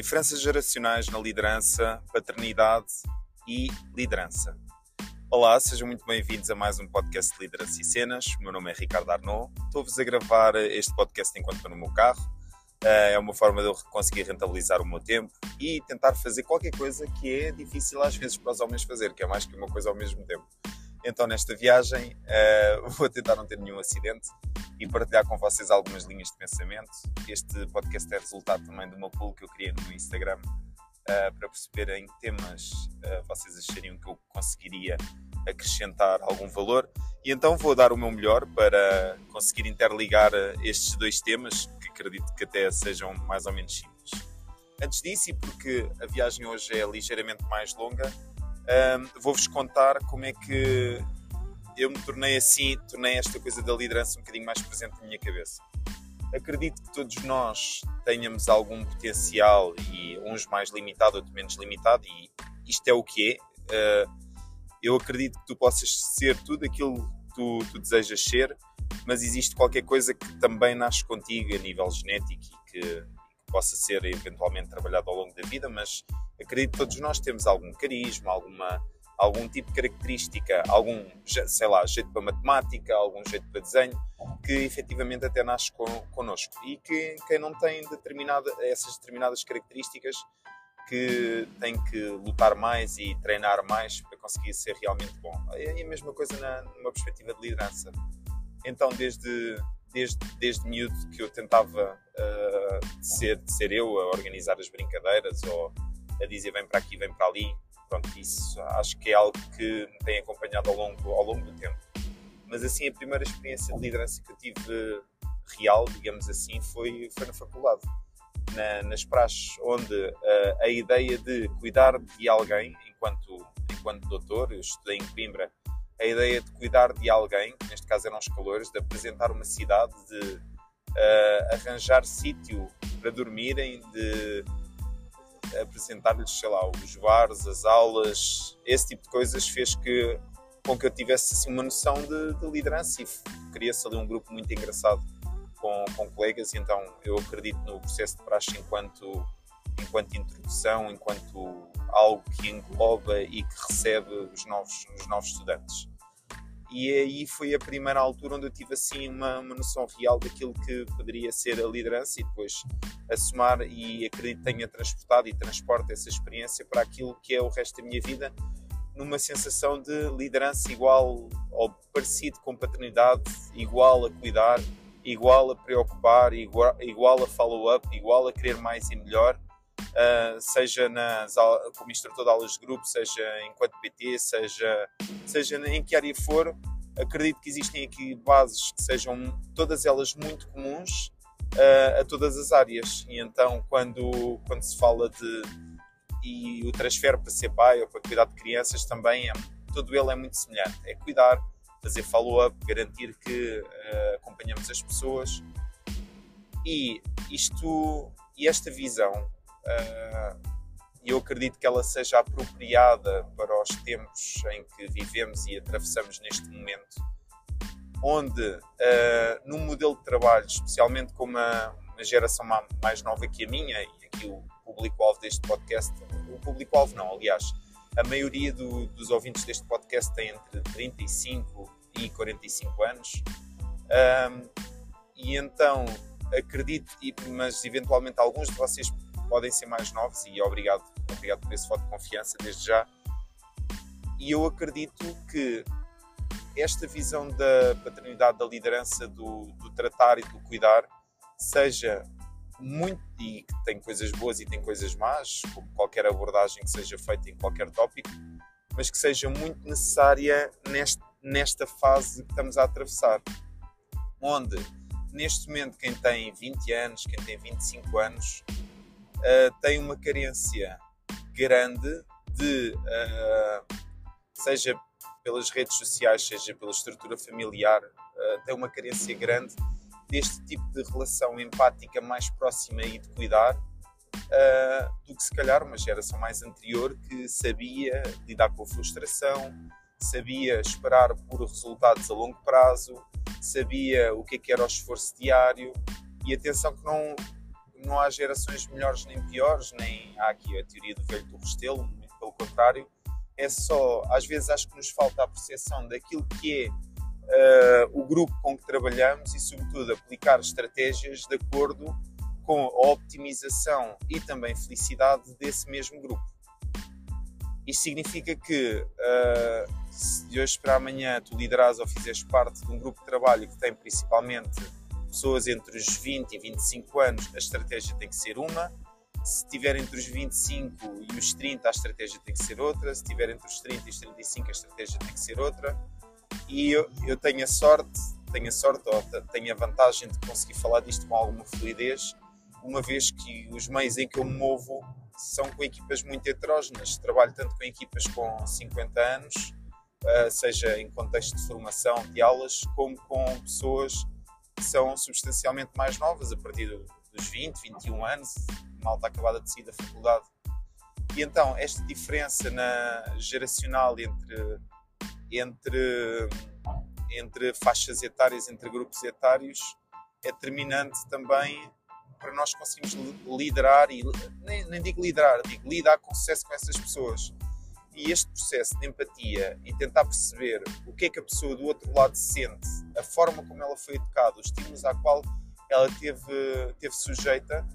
Diferenças geracionais na liderança, paternidade e liderança. Olá, sejam muito bem-vindos a mais um podcast de Liderança e Cenas. O meu nome é Ricardo Arnaud. Estou-vos a gravar este podcast enquanto estou no meu carro. Eh, é uma forma de eu conseguir rentabilizar o meu tempo e tentar fazer qualquer coisa que é difícil às vezes para os homens fazer, que é mais que uma coisa ao mesmo tempo. Então, nesta viagem, uh, vou tentar não ter nenhum acidente e partilhar com vocês algumas linhas de pensamento. Este podcast é resultado também de uma pool que eu criei no Instagram uh, para perceber em que temas uh, vocês achariam que eu conseguiria acrescentar algum valor. E então vou dar o meu melhor para conseguir interligar estes dois temas, que acredito que até sejam mais ou menos simples. Antes disso, e porque a viagem hoje é ligeiramente mais longa, vou-vos contar como é que eu me tornei assim, tornei esta coisa da liderança um bocadinho mais presente na minha cabeça. Acredito que todos nós tenhamos algum potencial e uns mais limitado, outros menos limitado, e isto é o que é. Uh, eu acredito que tu possas ser tudo aquilo que tu, tu desejas ser, mas existe qualquer coisa que também nasce contigo a nível genético e que possa ser eventualmente trabalhado ao longo da vida, mas acredito que todos nós temos algum carisma, alguma, algum tipo de característica, algum, sei lá, jeito para matemática, algum jeito para desenho, que efetivamente até nasce con, connosco. E que quem não tem determinada, essas determinadas características que tem que lutar mais e treinar mais para conseguir ser realmente bom. É a mesma coisa na, numa perspectiva de liderança. Então, desde, desde, desde miúdo que eu tentava uh, ser, ser eu a organizar as brincadeiras ou a dizer vem para aqui, vem para ali. Pronto, isso acho que é algo que me tem acompanhado ao longo, ao longo do tempo. Mas assim, a primeira experiência de liderança que eu tive real, digamos assim, foi, foi na faculdade. Na, nas praxes, onde uh, a ideia de cuidar de alguém, enquanto, enquanto doutor, eu estudei em Coimbra, a ideia de cuidar de alguém, neste caso eram os calores, de apresentar uma cidade, de uh, arranjar sítio para dormirem, de apresentar-lhes, sei lá, os bares, as aulas, esse tipo de coisas fez que com que eu tivesse assim, uma noção de, de liderança e cria-se ali um grupo muito engraçado com, com colegas, e então eu acredito no processo de praxe enquanto, enquanto introdução, enquanto algo que engloba e que recebe os novos, os novos estudantes e aí foi a primeira altura onde eu tive assim uma, uma noção real daquilo que poderia ser a liderança e depois assumar. E acredito tenha transportado e transporte essa experiência para aquilo que é o resto da minha vida numa sensação de liderança igual ou parecido com paternidade, igual a cuidar, igual a preocupar, igual, igual a follow-up, igual a querer mais e melhor, uh, seja nas, como instrutor de aulas de grupo, seja enquanto PT, seja, seja em que área for, acredito que existem aqui bases que sejam todas elas muito comuns uh, a todas as áreas. E então, quando, quando se fala de. e o transfer para ser pai ou para cuidar de crianças também, é, ele é muito semelhante. É cuidar, fazer follow-up, garantir que uh, acompanhamos as pessoas. E isto e esta visão uh, eu acredito que ela seja apropriada para os tempos em que vivemos e atravessamos neste momento, onde uh, no modelo de trabalho, especialmente com uma, uma, geração mais nova que a minha, e aqui o público-alvo deste podcast, o público-alvo não, aliás, a maioria do, dos ouvintes deste podcast tem entre 35 e 45 anos, um, e então acredito, mas eventualmente alguns de vocês podem ser mais novos e obrigado, obrigado por esse voto de confiança desde já. E eu acredito que esta visão da paternidade, da liderança, do, do tratar e do cuidar, seja muito, e que tem coisas boas e tem coisas más, como qualquer abordagem que seja feita em qualquer tópico, mas que seja muito necessária neste, nesta fase que estamos a atravessar. Onde, neste momento, quem tem 20 anos, quem tem 25 anos, uh, tem uma carência grande de, uh, seja pelas redes sociais, seja pela estrutura familiar, uh, tem uma carência grande deste tipo de relação empática mais próxima e de cuidar uh, do que se calhar uma geração mais anterior que sabia lidar com a frustração, sabia esperar por resultados a longo prazo, sabia o que, é que era o esforço diário. E atenção que não não há gerações melhores nem piores, nem há aqui a teoria do velho do Restelo, pelo contrário, é só, às vezes acho que nos falta a percepção daquilo que é uh, o grupo com que trabalhamos e, sobretudo, aplicar estratégias de acordo com a optimização e também felicidade desse mesmo grupo. Isto significa que uh, se de hoje para amanhã tu lideras ou fizeres parte de um grupo de trabalho que tem principalmente pessoas entre os 20 e 25 anos, a estratégia tem que ser uma. Se tiver entre os 25 e os 30, a estratégia tem que ser outra. Se tiver entre os 30 e os 35, a estratégia tem que ser outra. E eu, eu tenho a sorte, tenho a sorte ou tenho a vantagem de conseguir falar disto com alguma fluidez, uma vez que os meios em que eu me movo são com equipas muito heterógenas. Trabalho tanto com equipas com 50 anos, eh, seja em contexto de formação de aulas, como com pessoas que são substancialmente mais novas, a partir dos 20, 21 anos, malta acabada de sair da faculdade. E então, esta diferença na geracional entre, entre, entre faixas etárias, entre grupos etários, é determinante também para nós conseguirmos liderar, e nem, nem digo liderar, digo lidar com sucesso com essas pessoas. E este processo de empatia e tentar perceber o que é que a pessoa do outro lado sente, a forma como ela foi educada, os estímulos à qual ela teve, teve sujeita,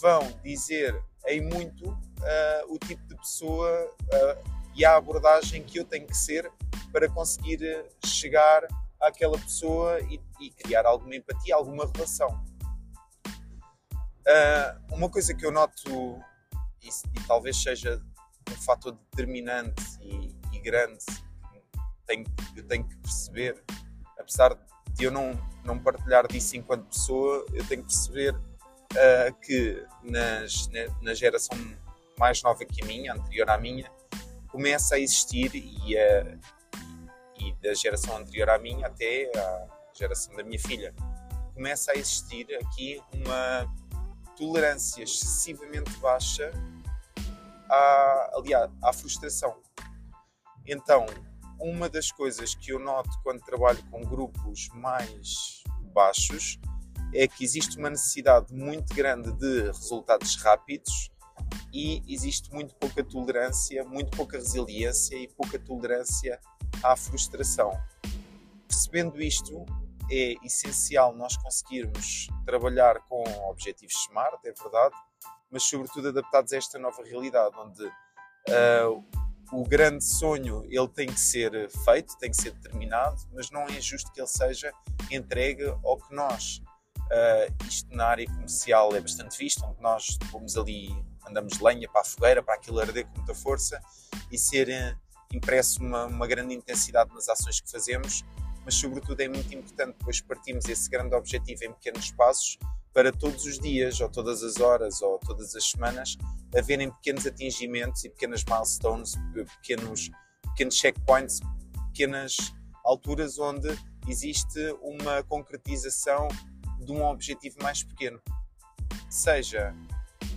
vão dizer em muito uh, o tipo de pessoa uh, e a abordagem que eu tenho que ser para conseguir chegar àquela pessoa e, e criar alguma empatia, alguma relação. Uh, uma coisa que eu noto, e, e talvez seja um fator determinante e, e grande tenho, eu tenho que perceber, apesar de eu não, não partilhar disso enquanto pessoa, eu tenho que perceber uh, que nas, na, na, geração mais nova que a minha, anterior à minha, começa a existir e, uh, e da geração anterior à minha até à geração da minha filha, começa a existir aqui uma tolerância excessivamente baixa à, aliás, à frustração. Então, uma das coisas que eu noto quando trabalho com grupos mais baixos é que existe uma necessidade muito grande de resultados rápidos e existe muito pouca tolerância, muito pouca resiliência e pouca tolerância à frustração. Percebendo isto, é essencial nós conseguirmos trabalhar com objetivos SMART, é verdade, mas sobretudo adaptados a esta nova realidade, onde uh, o grande sonho ele tem que ser feito, tem que ser determinado, mas não é justo que ele seja entregue ao que nós, uh, isto na área comercial é bastante visto, onde nós pomos ali, andamos lenha para a fogueira, para aquilo arder com muita força e ser uh, impresso uma, uma grande intensidade nas ações que fazemos, mas sobretudo é muito importante depois partimos esse grande objetivo em pequenos passos para todos os dias, ou todas as horas, ou todas as semanas, haverem pequenos atingimentos e pequenas milestones, pequenos, pequenos checkpoints, pequenas alturas onde existe uma concretização de um objetivo mais pequeno. Seja,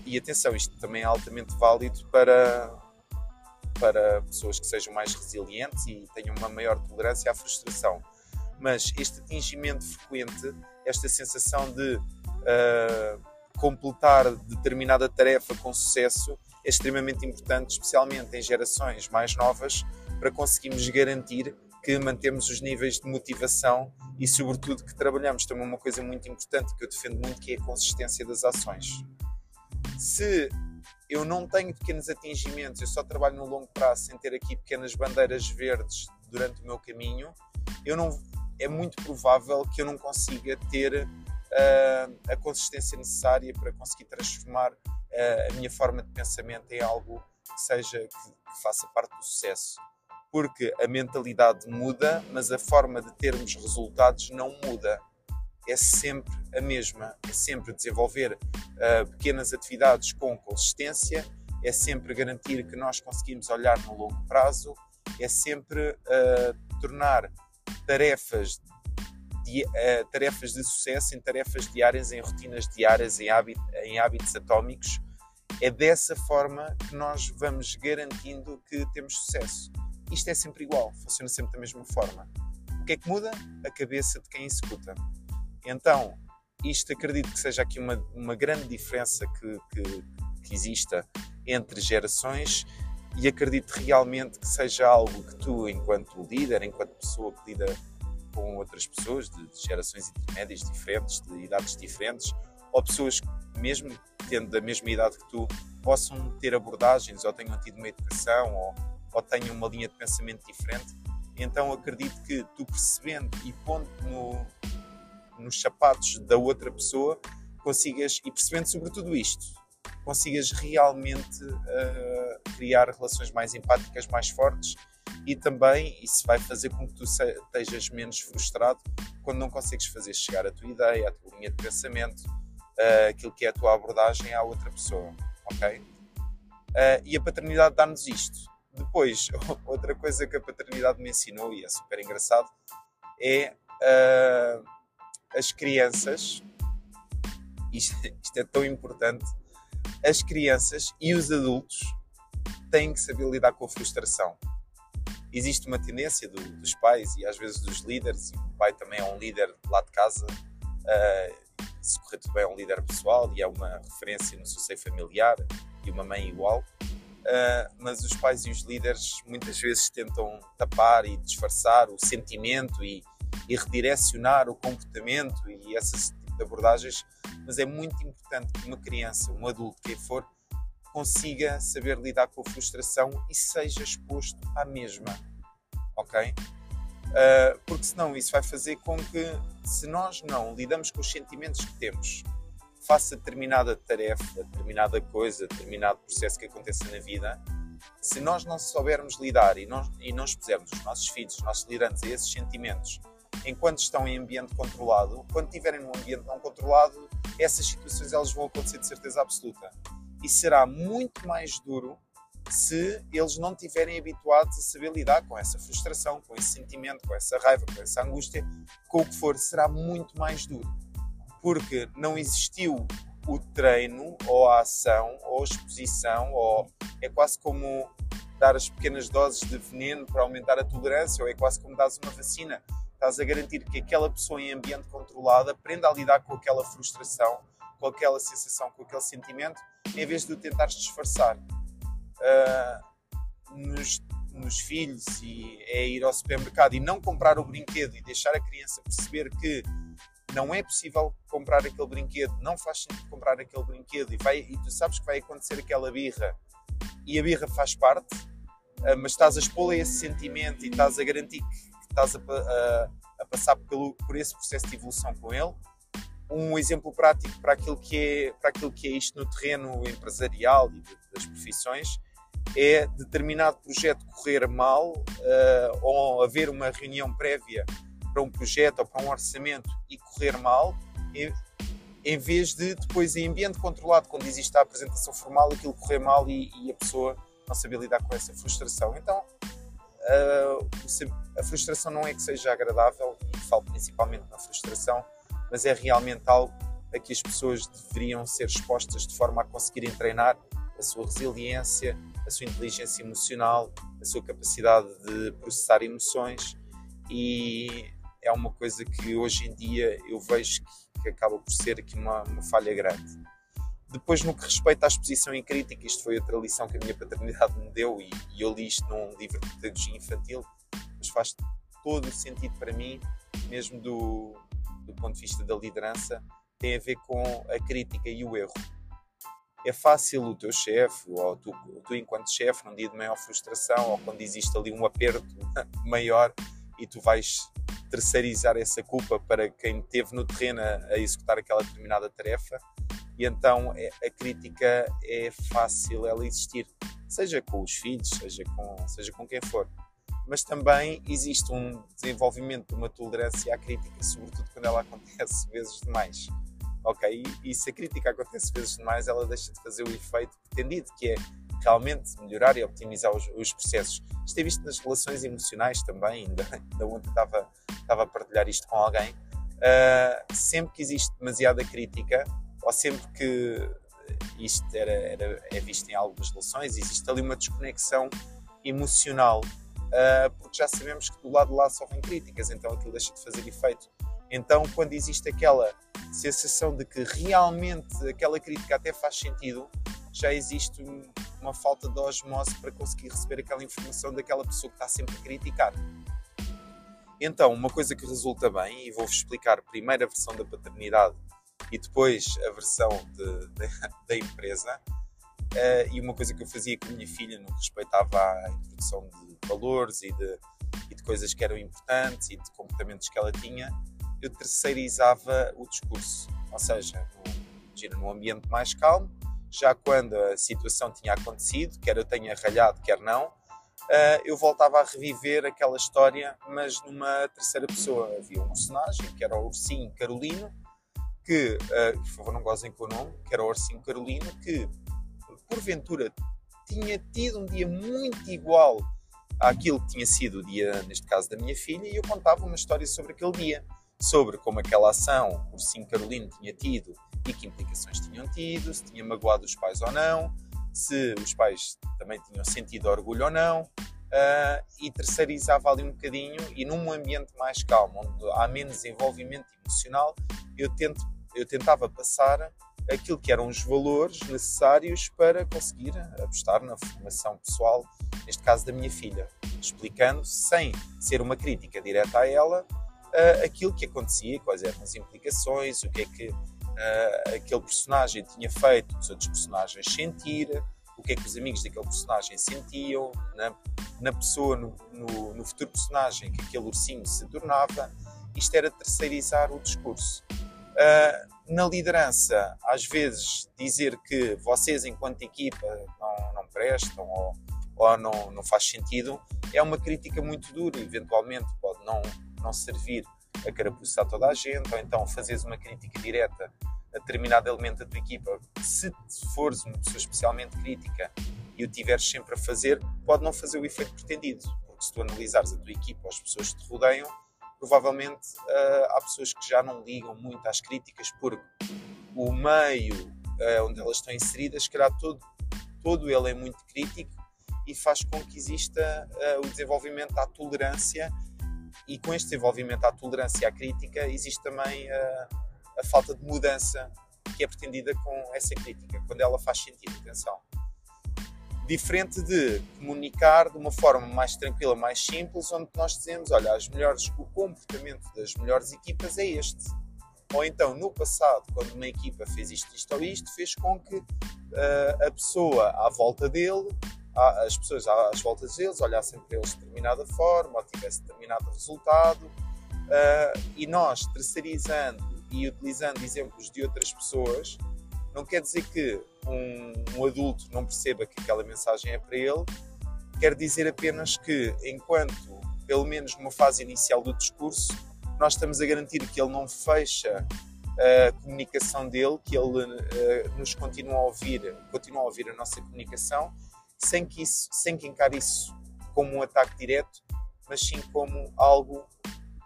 e atenção, isto também é altamente válido para, para pessoas que sejam mais resilientes e tenham uma maior tolerância à frustração. Mas este atingimento frequente, esta sensação de uh, completar determinada tarefa com sucesso é extremamente importante, especialmente em gerações mais novas, para conseguirmos garantir que mantemos os níveis de motivação e, sobretudo, que trabalhamos também uma coisa muito importante que eu defendo muito, que é a consistência das ações. Se eu não tenho pequenos atingimentos, eu só trabalho no longo prazo sem ter aqui pequenas bandeiras verdes durante o meu caminho, eu não, é muito provável que eu não consiga ter uh, a consistência necessária para conseguir transformar uh, a minha forma de pensamento em algo que seja que, que faça parte do sucesso. Porque a mentalidade muda, mas a forma de termos resultados não muda é sempre a mesma. É sempre desenvolver uh, pequenas atividades com consistência, é sempre garantir que nós conseguimos olhar no longo prazo, é sempre uh, tornar tarefas de, uh, tarefas de sucesso em tarefas diárias, em rotinas diárias, em, hábito, em hábitos atómicos. É dessa forma que nós vamos garantindo que temos sucesso. Isto é sempre igual, funciona sempre da mesma forma. O que é que muda? A cabeça de quem executa. Então, isto acredito que seja aqui uma, uma grande diferença que, que, que exista entre gerações e acredito realmente que seja algo que tu, enquanto líder, enquanto pessoa que lida com outras pessoas de, gerações intermédias diferentes, de idades diferentes, ou pessoas mesmo tendo da mesma idade que tu, possam ter abordagens ou tenham tido uma educação ou, ou tenham uma linha de pensamento diferente. Então acredito que tu percebendo e pondo no, nos sapatos da outra pessoa, consigas, e percebendo sobretudo isto, consigas realmente uh, criar relações mais empáticas, mais fortes e também isso vai fazer com que tu estejas menos frustrado quando não consegues fazer chegar a tua ideia, a tua linha de pensamento, uh, aquilo que é a tua abordagem à outra pessoa, ok? Uh, e a paternidade dá-nos isto. Depois, outra coisa que a paternidade me ensinou, e é super engraçado, é uh, as crianças, isto, isto é tão importante, as crianças e os adultos têm que saber lidar com a frustração. Existe uma tendência do, dos pais e às vezes dos líderes, e o pai também é um líder lá de casa, uh, se correr tudo bem é um líder pessoal e é uma referência no seu seio familiar e uma mãe igual. Uh, mas os pais e os líderes muitas vezes tentam tapar e disfarçar o sentimento e, e redirecionar o comportamento e essas tipo de abordagens, mas é muito importante que uma criança, um adulto, quem for, consiga saber lidar com a frustração e seja exposto à mesma, ok? Uh, porque senão isso vai fazer com que, se nós não lidamos com os sentimentos que temos, faça determinada tarefa, determinada coisa, determinado processo que aconteça na vida, se nós não soubermos lidar e não, e não expusermos os nossos filhos, os nossos liderantes a esses sentimentos enquanto estão em ambiente controlado, quando estiverem num ambiente não controlado, essas situações elas vão acontecer de certeza absoluta. E será muito mais duro se eles não estiverem habituados a saber lidar com essa frustração, com esse sentimento, com essa raiva, com essa angústia, com o que for, será muito mais duro. Porque não existiu o treino, ou a ação, ou a exposição, ou é quase como dar as pequenas doses de veneno para aumentar a tolerância, ou é quase como dar uma vacina. Estás a garantir que aquela pessoa em ambiente controlado aprenda a lidar com aquela frustração, com aquela sensação, com aquele sentimento, em vez de o tentares disfarçar uh, nos, nos filhos e é ir ao supermercado e não comprar o brinquedo e deixar a criança perceber que não é possível comprar aquele brinquedo, não faz sentido comprar aquele brinquedo e, vai, e tu sabes que vai acontecer aquela birra e a birra faz parte, uh, mas estás a expor a esse sentimento e estás a garantir que, que estás a, a, a passar pelo, por esse processo de evolução com ele. Um exemplo prático para aquilo que é, para aquilo que é isto no terreno empresarial e das profissões é determinado projeto correr mal uh, ou haver uma reunião prévia para um projeto ou para um orçamento e correr mal, em, em vez de depois em ambiente controlado, quando existe a apresentação formal, aquilo correr mal e, e a pessoa não saber lidar com essa frustração. Então, uh, a frustração não é que seja agradável, e falo principalmente na frustração, mas é realmente algo a que as pessoas deveriam ser expostas de forma a conseguirem treinar a sua resiliência, a sua inteligência emocional, a sua capacidade de processar emoções e é uma coisa que hoje em dia eu vejo que, que acaba por ser aqui uma, uma, falha grande. Depois, no que respeita à exposição em crítica, isto foi outra lição que a minha paternidade me deu e, e eu li isto num livro de pedagogia infantil, mas faz todo o sentido para mim, mesmo do, do ponto de vista da liderança, tem a ver com a crítica e o erro é fácil o teu chefe, ou tu, tu enquanto chefe, num dia de maior frustração, ou quando existe ali um aperto maior e tu vais terceirizar essa culpa para quem esteve no terreno a, a executar aquela determinada tarefa, e então é, a crítica é fácil ela existir, seja com os filhos, seja com, seja com quem for. Mas também existe um desenvolvimento de uma tolerância à crítica, sobretudo quando ela acontece vezes demais ok? E, e se a crítica acontece vezes demais, ela deixa de fazer o efeito pretendido, que é realmente melhorar e optimizar os, os processos. Isto é visto nas relações emocionais também, ainda, ainda ontem estava, estava a partilhar isto com alguém. Uh, sempre que existe demasiada crítica, ou sempre que isto era, era, é visto em algumas relações, existe ali uma desconexão emocional, porque já sabemos que do lado de lá só vem críticas, então aquilo deixa de fazer efeito. Então, quando existe aquela sensação de que realmente aquela crítica até faz sentido, já existe uma falta de osmose para conseguir receber aquela informação daquela pessoa que está sempre a criticar. Então, uma coisa que resulta bem, e vou-vos explicar primeiro a versão da paternidade e depois a versão de, de, da empresa, uh, e uma coisa que eu fazia com a minha filha no que respeitava à introdução de valores e de, e de coisas que eram importantes e de comportamentos que ela tinha, eu terceirizava o discurso. Ou seja, no, num ambiente mais calmo, já quando a situação tinha acontecido, quer eu tenha ralhado, quer não, uh, eu voltava a reviver aquela história, mas numa terceira pessoa. Havia um personagem, que era o Ursinho Carolino, que, uh, por favor não gozem com o nome, que era o Ursinho Carolino, que porventura tinha tido um dia muito igual àquilo que tinha sido o dia, neste caso, da minha filha, e eu contava uma história sobre aquele dia, sobre como aquela ação o Ursinho Carolino tinha tido e que implicações tinham tido, se tinha magoado os pais ou não, se os pais também tinham sentido orgulho ou não, uh, e terceirizava ali um bocadinho. E num ambiente mais calmo, onde há menos envolvimento emocional, eu, tento, eu tentava passar aquilo que eram os valores necessários para conseguir apostar na formação pessoal, neste caso da minha filha, explicando, sem ser uma crítica direta a ela, uh, aquilo que acontecia, quais eram as implicações, o que é que uh, aquele personagem tinha feito os outros personagens sentir, o que é que os amigos daquele personagem sentiam, na, na pessoa, no, no, no, futuro personagem que aquele ursinho se tornava. Isto era terceirizar o discurso. Uh, na liderança, às vezes, dizer que vocês, enquanto equipa, não, não prestam ou, ou não, não faz sentido, é uma crítica muito dura. Eventualmente, pode não, não servir a carapuçar toda a gente, ou então fazeres uma crítica direta a determinado elemento da tua equipa. Se fores uma pessoa especialmente crítica e o tiveres sempre a fazer, pode não fazer o efeito pretendido. Porque se tu analisares a tua equipa ou as pessoas que te rodeiam, provavelmente uh, há pessoas que já não ligam muito às críticas porque o meio uh, onde elas estão inseridas, se calhar todo, todo ele é muito crítico e faz com que exista uh, o desenvolvimento à tolerância e com este desenvolvimento à tolerância à crítica existe também a falta de mudança que é pretendida com essa crítica, quando ela faz sentido, atenção. Diferente de comunicar de uma forma mais tranquila, mais simples, onde nós dizemos, olha, as melhores, o comportamento das melhores equipas é este. Ou então, no passado, quando uma equipa fez isto, isto ou isto, fez com que uh, a pessoa à volta dele as pessoas às voltas deles olhassem para eles de determinada forma ou tivesse determinado resultado uh, e nós terceirizando e utilizando exemplos de outras pessoas não quer dizer que um, um adulto não perceba que aquela mensagem é para ele quer dizer apenas que enquanto pelo menos numa fase inicial do discurso nós estamos a garantir que ele não fecha a comunicação dele, que ele uh, nos continua a ouvir, continua a ouvir a nossa comunicação sem que, isso, sem que encare isso como um ataque direto, mas sim como algo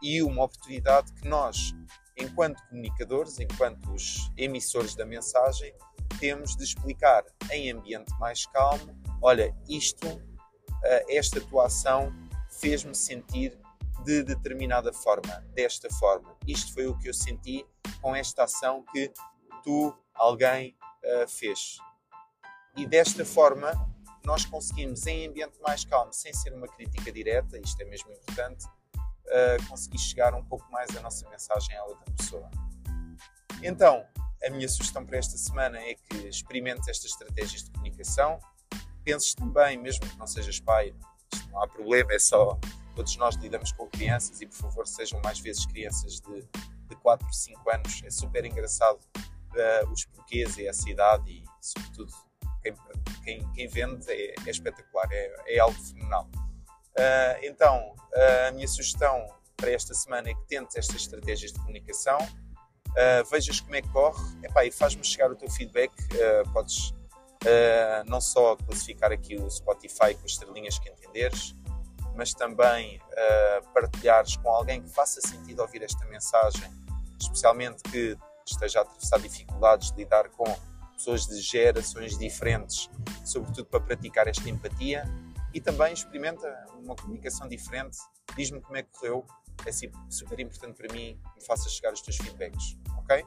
e uma oportunidade que nós, enquanto comunicadores, enquanto os emissores da mensagem, temos de explicar em ambiente mais calmo: olha, isto, eh, esta tua ação fez-me sentir de determinada forma, desta forma. Isto foi o que eu senti com esta ação que tu, alguém, uh, fez. E desta forma, nós conseguimos, em ambiente mais calmo, sem ser uma crítica direta, isto é mesmo importante, uh, conseguir chegar um pouco mais a nossa mensagem à outra pessoa. Então, a minha sugestão para esta semana é que experimentes estas estratégias de comunicação. Penses também, mesmo que não sejas pai, não há problema, é só todos nós lidamos com crianças e por favor sejam mais vezes crianças de, de 4, 5 anos. É super engraçado uh, os porquês e essa idade e sobretudo quem, quem, quem vende é, é espetacular, é, é, algo fenomenal. Uh, então, uh, a minha sugestão para esta semana é que tentes estas estratégias de comunicação, uh, vejas como é que corre epá, e faz-me chegar o teu feedback. podes não só classificar aqui o Spotify com as estrelinhas que entenderes, mas também partilhares com alguém que faça sentido ouvir esta mensagem, especialmente que esteja a atravessar dificuldades de lidar com pessoas de gerações diferentes, sobretudo para praticar esta empatia e também experimenta uma comunicação diferente. Diz-me como é que correu, é super importante para mim e faça chegar os teus feedbacks, ok?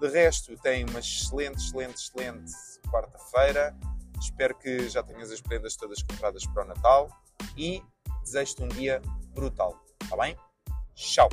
De resto, tenho uma excelente, excelente, excelente quarta-feira. Espero que já tenhas as prendas todas compradas para o Natal e desejo-te um dia brutal. Está bem? Tchau!